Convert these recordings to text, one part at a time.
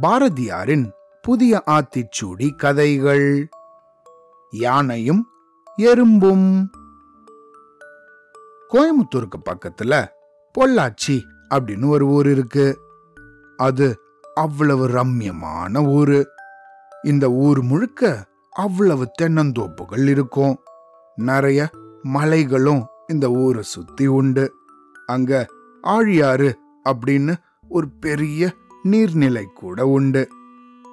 பாரதியாரின் புதிய ஆத்திச்சூடி கதைகள். யானையும் எறும்பும். கோயம்புத்தூருக்கு பக்கத்துல பொள்ளாச்சி அப்படின்னு ஒரு ஊர் இருக்கு. அது அவ்வளவு ரம்யமான ஊரு. இந்த ஊர் முழுக்க அவ்வளவு தென்னந்தோப்புகள் இருக்கும். நிறைய மலைகளும் இந்த ஊரை சுத்தி உண்டு. அங்க ஆழியாறு அப்படின்னு ஒரு பெரிய நீர்நிலை கூட உண்டு.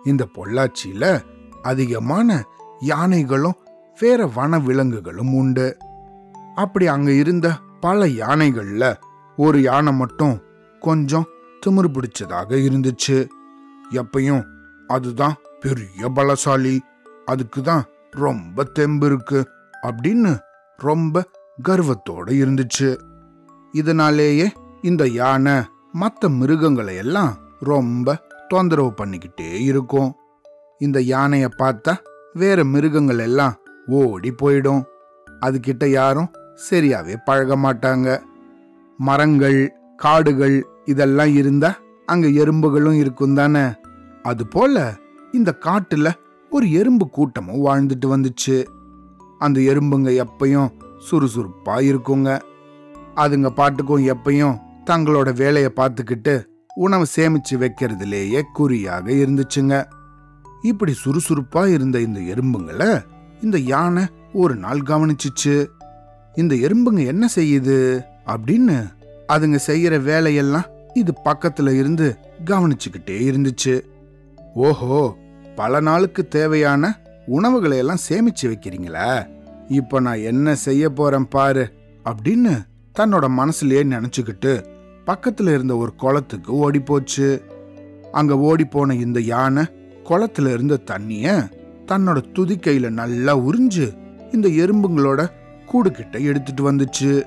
இந்த பொள்ளாச்சியில அதிகமான யானைகளும் வேற வன விலங்குகளும் உண்டு. அப்படி அங்க இருந்த பல யானைகள்ல ஒரு யானை மட்டும் கொஞ்சம் திமிரு பிடிச்சதாக இருந்துச்சு. எப்பயும் அதுதான் பெரிய பலசாலி அதுக்கு தான் ரொம்ப தெம்பு இருக்கு அப்படின்னு ரொம்ப கர்வத்தோட இருந்துச்சு. இதனாலேயே இந்த யானை மற்ற மிருகங்களை எல்லாம் ரொம்ப தொந்தரவு பண்ணிக்கிட்டே இருக்கும். இந்த யானையை பார்த்தா வேற மிருகங்கள் எல்லாம் ஓடி போயிடும். அதுகிட்ட யாரும் சரியாவே பழக மாட்டாங்க. மரங்கள் காடுகள் இதெல்லாம் இருந்தா அங்க எறும்புகளும் இருக்கும் தானே. அது போல இந்த காட்டுல ஒரு எறும்பு கூட்டமும் வாழ்ந்துட்டு வந்துச்சு. அந்த எறும்புங்க எப்பயும் சுறுசுறுப்பா இருக்குங்க. அதுங்க பாட்டுக்கும் எப்பயும் தங்களோட வேலையை பார்த்துக்கிட்டு உணவு சேமிச்சு வைக்கிறதுலேயே குறியாக இருந்துச்சுங்க. இப்படி சுறுசுறுப்பா இருந்த இந்த எறும்புங்களை இந்த யானை ஒரு நாள் கவனிச்சுச்சு. இந்த எறும்புங்க என்ன செய்யுது அப்படின்னு அதுங்க செய்யற வேலையெல்லாம் இது பக்கத்துல இருந்து கவனிச்சுக்கிட்டே இருந்துச்சு. ஓஹோ பல நாளுக்கு தேவையான உணவுகளை எல்லாம் சேமிச்சு வைக்கிறீங்களா. இப்ப நான் என்ன செய்ய போறேன் பாரு அப்படின்னு தன்னோட மனசுலயே நினைச்சுக்கிட்டு பக்கத்துல இருந்த ஒரு குளத்துக்கு ஓடி போச்சு அங்க ஓடி போன இந்த யானை குளத்துல இருந்த தண்ணிய தன்னோட துதிக்கையில நல்லா உறிஞ்சு இந்த எறும்புங்களோட கூடு எடுத்துட்டு வந்துச்சு.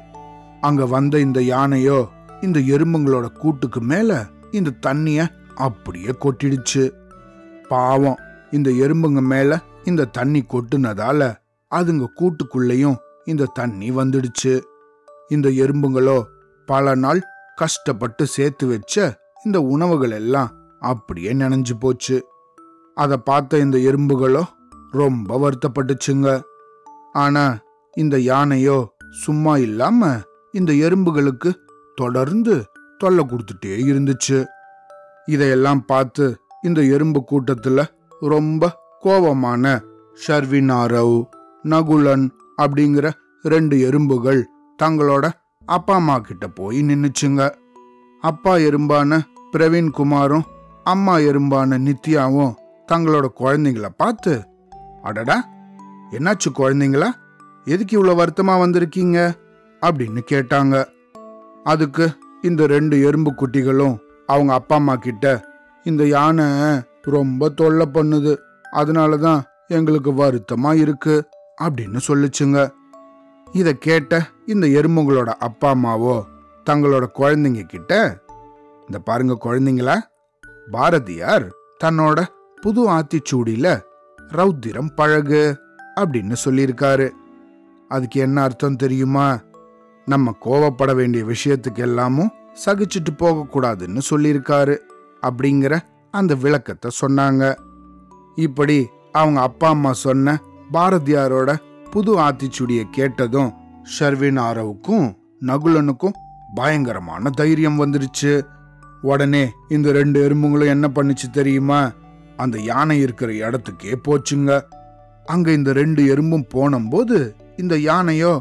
அங்க வந்த இந்த யானையோ இந்த எறும்புங்களோட கூட்டுக்கு மேல இந்த தண்ணிய அப்படியே கொட்டிடுச்சு. பாவம் இந்த எறும்புங்க மேல இந்த தண்ணி கொட்டுனதால அதுங்க கூட்டுக்குள்ளேயும் இந்த தண்ணி வந்துடுச்சு. இந்த எறும்புங்களோ பல நாள் கஷ்டப்பட்டு சேர்த்து வச்ச இந்த உணவுகள் எல்லாம் அப்படியே நினைஞ்சு போச்சு. அதை பார்த்த இந்த எறும்புகளோ ரொம்ப வருத்தப்பட்டுச்சுங்க. ஆனா இந்த யானையோ சும்மா இல்லாம இந்த எறும்புகளுக்கு தொடர்ந்து தொல்லை கொடுத்துட்டே இருந்துச்சு. இதையெல்லாம் பார்த்து இந்த எறும்பு கூட்டத்துல ரொம்ப கோபமான ஷர்வினாரவ் நகுலன் அப்படிங்கிற ரெண்டு எறும்புகள் தங்களோட அப்பா அம்மா கிட்ட போய் நின்னுச்சுங்க. அப்பா எறும்பான பிரவீன் குமாரும் அம்மா எறும்பான நித்யாவும் தங்களோட குழந்தைங்கள பார்த்து அடடா என்னாச்சு குழந்தைங்களா? எதுக்கு இவ்வளோ வருத்தமா வந்திருக்கீங்க? அப்படின்னு கேட்டாங்க. அதுக்கு இந்த ரெண்டு எறும்பு குட்டிகளும் அவங்க அப்பா அம்மா கிட்ட இந்த யானை ரொம்ப தொல்லை பண்ணுது. அதனால தான் எங்களுக்கு வருத்தமா இருக்கு. அப்படின்னு சொல்லுச்சுங்க. இதை கேட்ட இந்த எறும்புங்களோட அப்பா அம்மாவோ தங்களோட குழந்தைங்க கிட்ட இந்த பாருங்க குழந்தைங்களா பாரதியார் தன்னோட புது ஆத்திச்சூடியில ரௌத்திரம் பழகு அப்படின்னு சொல்லியிருக்காரு. அதுக்கு என்ன அர்த்தம் தெரியுமா? நம்ம கோவப்பட வேண்டிய விஷயத்துக்கு எல்லாமும் சகிச்சுட்டு போகக்கூடாதுன்னு சொல்லியிருக்காரு அப்படிங்கிற அந்த விளக்கத்தை சொன்னாங்க. இப்படி அவங்க அப்பா அம்மா சொன்ன பாரதியாரோட புது ஆத்திச்சுடியை கேட்டதும் ஷர்வின் ஆரவுக்கும் நகுலனுக்கும் பயங்கரமான தைரியம் வந்துருச்சு. உடனே இந்த ரெண்டு எறும்புங்களும் என்ன பண்ணுச்சு தெரியுமா? அந்த யானை இருக்கிற இடத்துக்கே போச்சுங்க. அங்க இந்த ரெண்டு எறும்பும் போனபோது இந்த யானையோ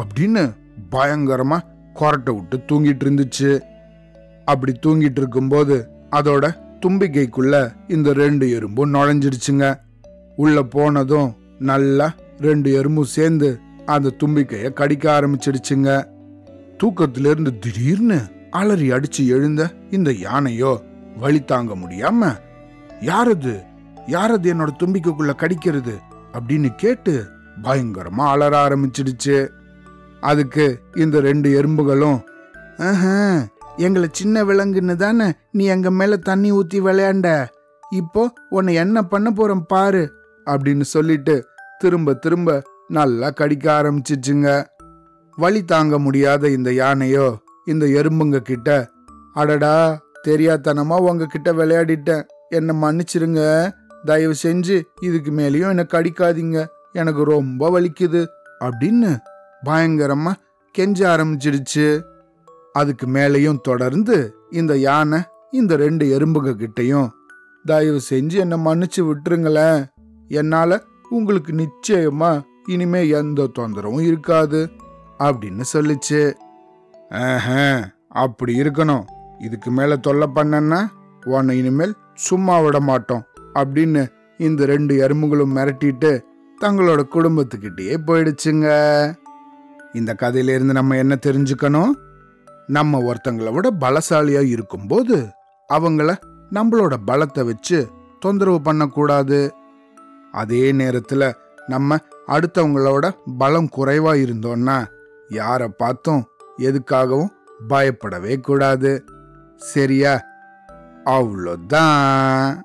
அப்படின்னு பயங்கரமா கொரட்டை விட்டு தூங்கிட்டு இருந்துச்சு. அப்படி தூங்கிட்டு இருக்கும்போது அதோட தும்பிக்கைக்குள்ள இந்த ரெண்டு எறும்பும் நுழைஞ்சிருச்சுங்க. உள்ள போனதும் நல்லா ரெண்டு எறும்பும் சேர்ந்து அந்த தும்பிக்கைய கடிக்க ஆரம்பிச்சிடுச்சுங்க. தூக்கத்திலிருந்து திடீர்னு அலறி அடிச்சு எழுந்த இந்த யானையோ வழி தாங்க முடியாம யாரது? யாரது என்னோட தும்பிக்கைக்குள்ள கடிக்கிறது? அப்படின்னு கேட்டு பயங்கரமா அலற ஆரம்பிச்சிடுச்சு. அதுக்கு இந்த ரெண்டு எறும்புகளும் எங்களை சின்ன விலங்குன்னு தானே நீ எங்க மேல தண்ணி ஊத்தி விளையாண்ட? இப்போ உன்னை என்ன பண்ண போறோம் பாரு அப்படின்னு சொல்லிட்டு திரும்ப திரும்ப நல்லா கடிக்க ஆரம்பிச்சிச்சுங்க. வழி தாங்க முடியாத இந்த யானையோ இந்த எறும்புங்க கிட்ட அடடா தெரியாதனமா உங்ககிட்ட விளையாடிட்டேன். என்னை மன்னிச்சிருங்க. தயவு செஞ்சு இதுக்கு மேலேயும் என்னை கடிக்காதீங்க. எனக்கு ரொம்ப வலிக்குது அப்படின்னு பயங்கரமா கெஞ்ச ஆரம்பிச்சிடுச்சு. அதுக்கு மேலேயும் தொடர்ந்து இந்த யானை இந்த ரெண்டு எறும்புங்க கிட்டையும் தயவு செஞ்சு என்னை மன்னிச்சு விட்டுருங்களேன். என்னால உங்களுக்கு நிச்சயமா இனிமே எந்த தொந்தரவும் இருக்காது அப்படின்னு சொல்லிச்சு. அப்படி இருக்கணும். இதுக்கு மேல தொல்லை பண்ணன்னா உன்னை இனிமேல் சும்மா விட மாட்டோம் அப்படின்னு இந்த ரெண்டு எறும்புகளும் மிரட்டிட்டு தங்களோட குடும்பத்துக்கிட்டேயே போயிடுச்சுங்க. இந்த கதையிலேருந்து நம்ம என்ன தெரிஞ்சுக்கணும்? நம்ம ஒருத்தங்களை விட பலசாலியா இருக்கும்போது அவங்கள நம்மளோட பலத்தை வச்சு தொந்தரவு பண்ணக்கூடாது. அதே நேரத்தில் நம்ம அடுத்தவங்களோட பலம் குறைவா இருந்தோம்னா யாரை பார்த்தும் எதுக்காகவும் பயப்படவே கூடாது. சரியா? அவ்வளோதான்.